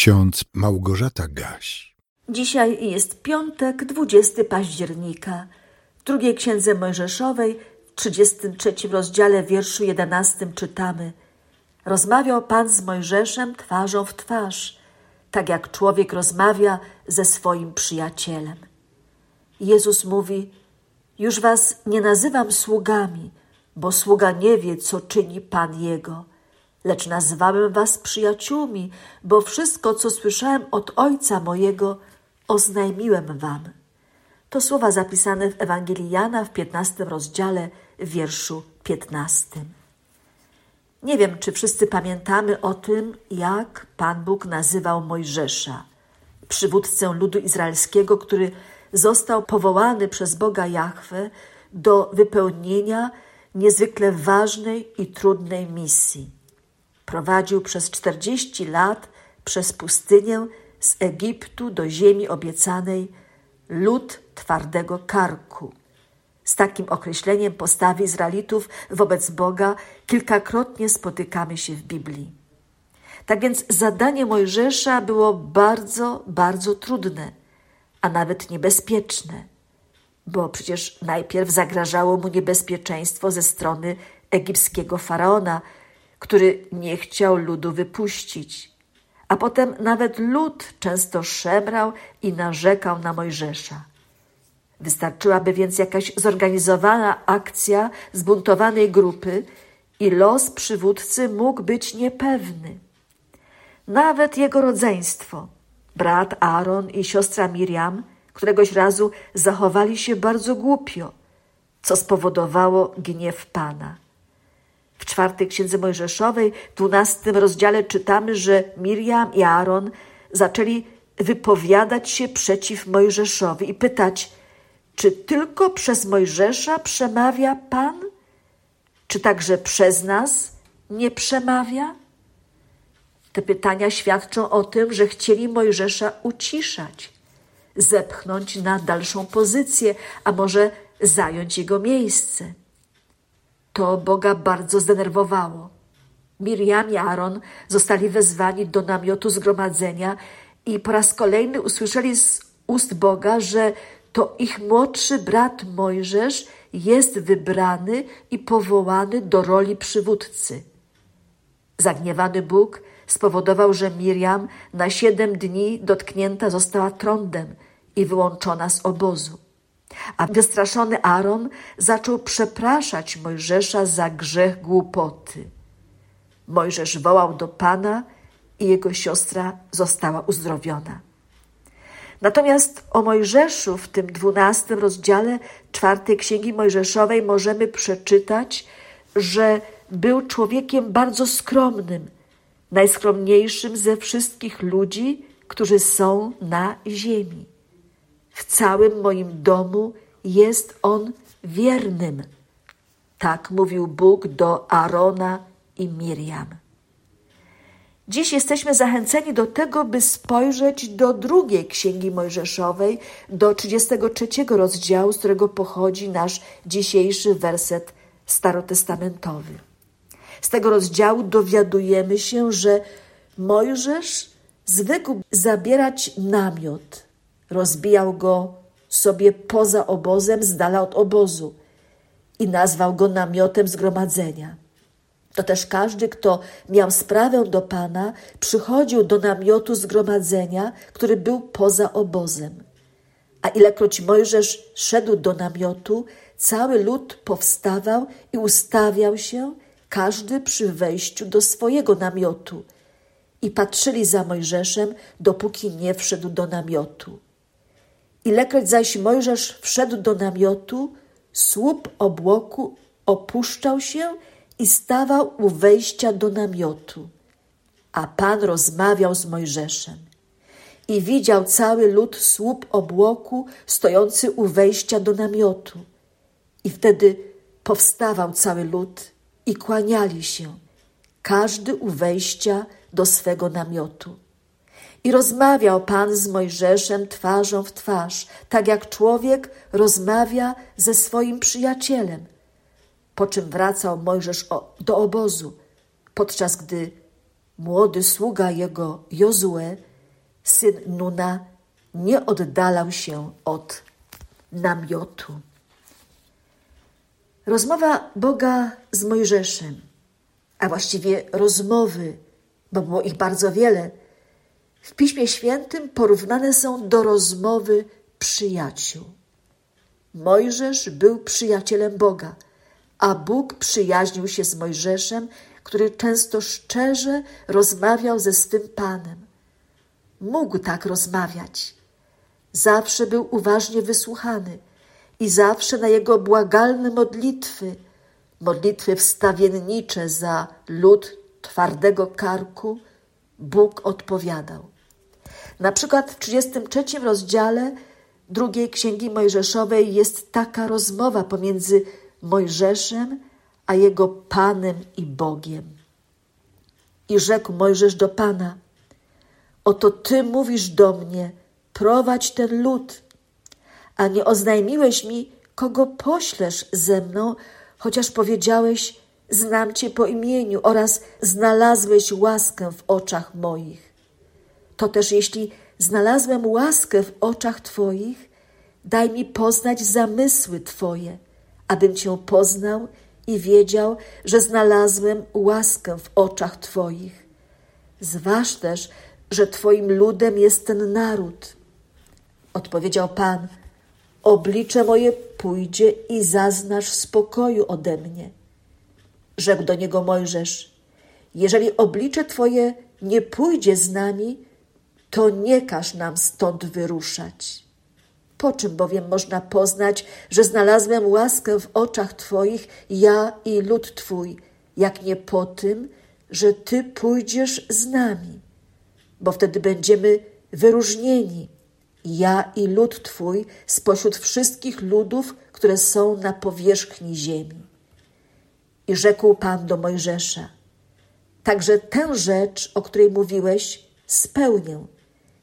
ksiądz Małgorzata Gaś. Dzisiaj jest piątek, 20 października. W drugiej księdze Mojżeszowej, w 33 rozdziale, wierszu 11 czytamy: Rozmawiał Pan z Mojżeszem twarzą w twarz, tak jak człowiek rozmawia ze swoim przyjacielem. Jezus mówi: Już was nie nazywam sługami, bo sługa nie wie, co czyni Pan jego lecz nazwałem was przyjaciółmi, bo wszystko, co słyszałem od Ojca mojego, oznajmiłem wam. To słowa zapisane w Ewangelii Jana w 15 rozdziale, wierszu 15. Nie wiem, czy wszyscy pamiętamy o tym, jak Pan Bóg nazywał Mojżesza, przywódcę ludu izraelskiego, który został powołany przez Boga Jahwe do wypełnienia niezwykle ważnej i trudnej misji. Prowadził przez czterdzieści lat przez pustynię z Egiptu do ziemi obiecanej lud twardego karku. Z takim określeniem postawy Izraelitów wobec Boga kilkakrotnie spotykamy się w Biblii. Tak więc zadanie Mojżesza było bardzo, bardzo trudne, a nawet niebezpieczne, bo przecież najpierw zagrażało mu niebezpieczeństwo ze strony egipskiego faraona, który nie chciał ludu wypuścić. A potem nawet lud często szemrał i narzekał na Mojżesza. Wystarczyłaby więc jakaś zorganizowana akcja zbuntowanej grupy i los przywódcy mógł być niepewny. Nawet jego rodzeństwo, brat Aaron i siostra Miriam, któregoś razu zachowali się bardzo głupio, co spowodowało gniew Pana. W czwartej księdze Mojżeszowej, w dwunastym rozdziale czytamy, że Miriam i Aaron zaczęli wypowiadać się przeciw Mojżeszowi i pytać, czy tylko przez Mojżesza przemawia Pan? Czy także przez nas nie przemawia? Te pytania świadczą o tym, że chcieli Mojżesza uciszać, zepchnąć na dalszą pozycję, a może zająć jego miejsce. To Boga bardzo zdenerwowało. Miriam i Aaron zostali wezwani do namiotu zgromadzenia i po raz kolejny usłyszeli z ust Boga, że to ich młodszy brat Mojżesz jest wybrany i powołany do roli przywódcy. Zagniewany Bóg spowodował, że Miriam na siedem dni dotknięta została trądem i wyłączona z obozu. A wystraszony Aaron zaczął przepraszać Mojżesza za grzech głupoty. Mojżesz wołał do Pana i jego siostra została uzdrowiona. Natomiast o Mojżeszu w tym dwunastym rozdziale czwartej Księgi Mojżeszowej możemy przeczytać, że był człowiekiem bardzo skromnym, najskromniejszym ze wszystkich ludzi, którzy są na ziemi. W całym moim domu jest on wiernym. Tak mówił Bóg do Arona i Miriam. Dziś jesteśmy zachęceni do tego, by spojrzeć do drugiej księgi Mojżeszowej, do 33 rozdziału, z którego pochodzi nasz dzisiejszy werset starotestamentowy. Z tego rozdziału dowiadujemy się, że Mojżesz zwykł zabierać namiot Rozbijał go sobie poza obozem, z dala od obozu i nazwał go namiotem zgromadzenia. To też każdy, kto miał sprawę do Pana, przychodził do namiotu zgromadzenia, który był poza obozem. A ilekroć Mojżesz szedł do namiotu, cały lud powstawał i ustawiał się, każdy przy wejściu do swojego namiotu. I patrzyli za Mojżeszem, dopóki nie wszedł do namiotu. Ilekroć zaś Mojżesz wszedł do namiotu, słup obłoku opuszczał się i stawał u wejścia do namiotu. A Pan rozmawiał z Mojżeszem. I widział cały lud słup obłoku stojący u wejścia do namiotu. I wtedy powstawał cały lud i kłaniali się, każdy u wejścia do swego namiotu. I rozmawiał Pan z Mojżeszem twarzą w twarz, tak jak człowiek rozmawia ze swoim przyjacielem. Po czym wracał Mojżesz do obozu, podczas gdy młody sługa jego Jozue syn Nuna, nie oddalał się od namiotu. Rozmowa Boga z Mojżeszem, a właściwie rozmowy, bo było ich bardzo wiele, w Piśmie Świętym porównane są do rozmowy przyjaciół. Mojżesz był przyjacielem Boga, a Bóg przyjaźnił się z Mojżeszem, który często szczerze rozmawiał ze swym Panem. Mógł tak rozmawiać. Zawsze był uważnie wysłuchany i zawsze na jego błagalne modlitwy, modlitwy wstawiennicze za lud twardego karku, Bóg odpowiadał. Na przykład w 33 rozdziale drugiej Księgi Mojżeszowej jest taka rozmowa pomiędzy Mojżeszem a jego Panem i Bogiem. I rzekł Mojżesz do Pana: Oto Ty mówisz do mnie, prowadź ten lud, a nie oznajmiłeś mi, kogo poślesz ze mną, chociaż powiedziałeś, znam Cię po imieniu oraz znalazłeś łaskę w oczach moich. To też jeśli znalazłem łaskę w oczach Twoich, daj mi poznać zamysły Twoje, abym Cię poznał i wiedział, że znalazłem łaskę w oczach Twoich. Zważ też, że Twoim ludem jest ten naród. Odpowiedział Pan, oblicze moje pójdzie i zaznasz spokoju ode mnie. Rzekł do niego Mojżesz, jeżeli oblicze Twoje nie pójdzie z nami, to nie każ nam stąd wyruszać. Po czym bowiem można poznać, że znalazłem łaskę w oczach Twoich, ja i lud Twój, jak nie po tym, że Ty pójdziesz z nami, bo wtedy będziemy wyróżnieni, ja i lud Twój, spośród wszystkich ludów, które są na powierzchni ziemi. I rzekł Pan do Mojżesza: Także tę rzecz, o której mówiłeś, spełnię,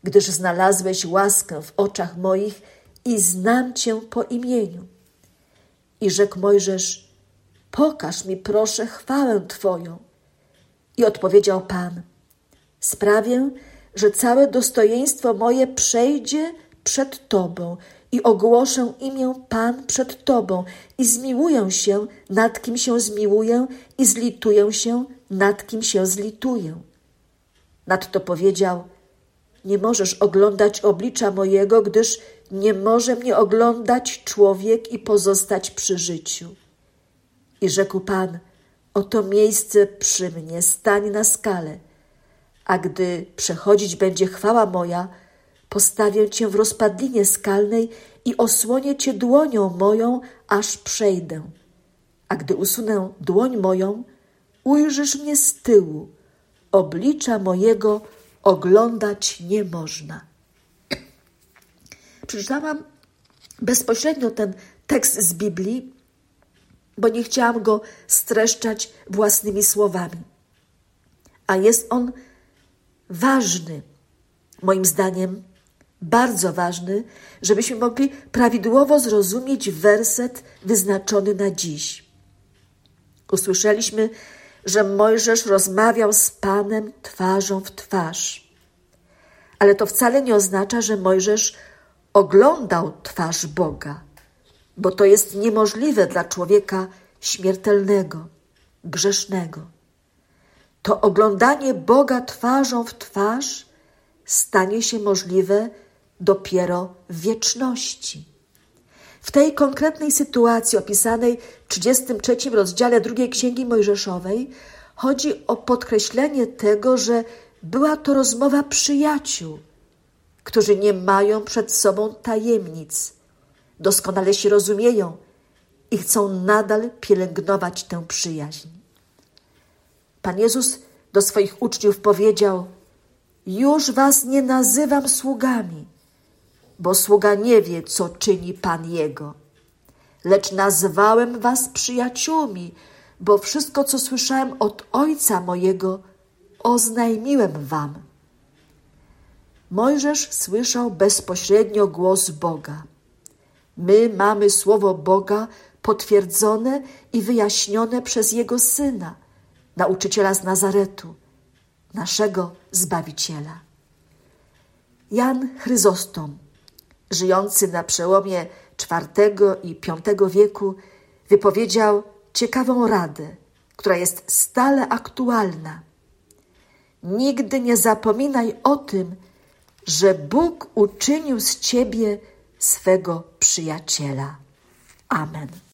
gdyż znalazłeś łaskę w oczach moich i znam Cię po imieniu. I rzekł Mojżesz, pokaż mi proszę chwałę Twoją. I odpowiedział Pan, sprawię, że całe dostojeństwo moje przejdzie przed Tobą i ogłoszę imię Pan przed Tobą i zmiłuję się, nad kim się zmiłuję i zlituję się, nad kim się zlituję. Nadto powiedział, nie możesz oglądać oblicza mojego, gdyż nie może mnie oglądać człowiek i pozostać przy życiu. I rzekł Pan, oto miejsce przy mnie, stań na skale, a gdy przechodzić będzie chwała moja, postawię cię w rozpadlinie skalnej i osłonię cię dłonią moją, aż przejdę. A gdy usunę dłoń moją, ujrzysz mnie z tyłu, oblicza mojego oglądać nie można. Przeczytałam bezpośrednio ten tekst z Biblii, bo nie chciałam go streszczać własnymi słowami. A jest on ważny, moim zdaniem, bardzo ważny, żebyśmy mogli prawidłowo zrozumieć werset wyznaczony na dziś. Usłyszeliśmy, że Mojżesz rozmawiał z Panem twarzą w twarz. Ale to wcale nie oznacza, że Mojżesz oglądał twarz Boga, bo to jest niemożliwe dla człowieka śmiertelnego, grzesznego. To oglądanie Boga twarzą w twarz stanie się możliwe dopiero w wieczności. W tej konkretnej sytuacji opisanej w 33 rozdziale drugiej Księgi Mojżeszowej chodzi o podkreślenie tego, że była to rozmowa przyjaciół, którzy nie mają przed sobą tajemnic, doskonale się rozumieją i chcą nadal pielęgnować tę przyjaźń. Pan Jezus do swoich uczniów powiedział: Już was nie nazywam sługami, bo sługa nie wie, co czyni Pan jego. Lecz nazwałem was przyjaciółmi, bo wszystko, co słyszałem od Ojca mojego, oznajmiłem wam. Mojżesz słyszał bezpośrednio głos Boga. My mamy słowo Boga potwierdzone i wyjaśnione przez Jego Syna, nauczyciela z Nazaretu, naszego Zbawiciela. Jan Chryzostom, żyjący na przełomie IV i V wieku, wypowiedział ciekawą radę, która jest stale aktualna. Nigdy nie zapominaj o tym, że Bóg uczynił z ciebie swego przyjaciela. Amen.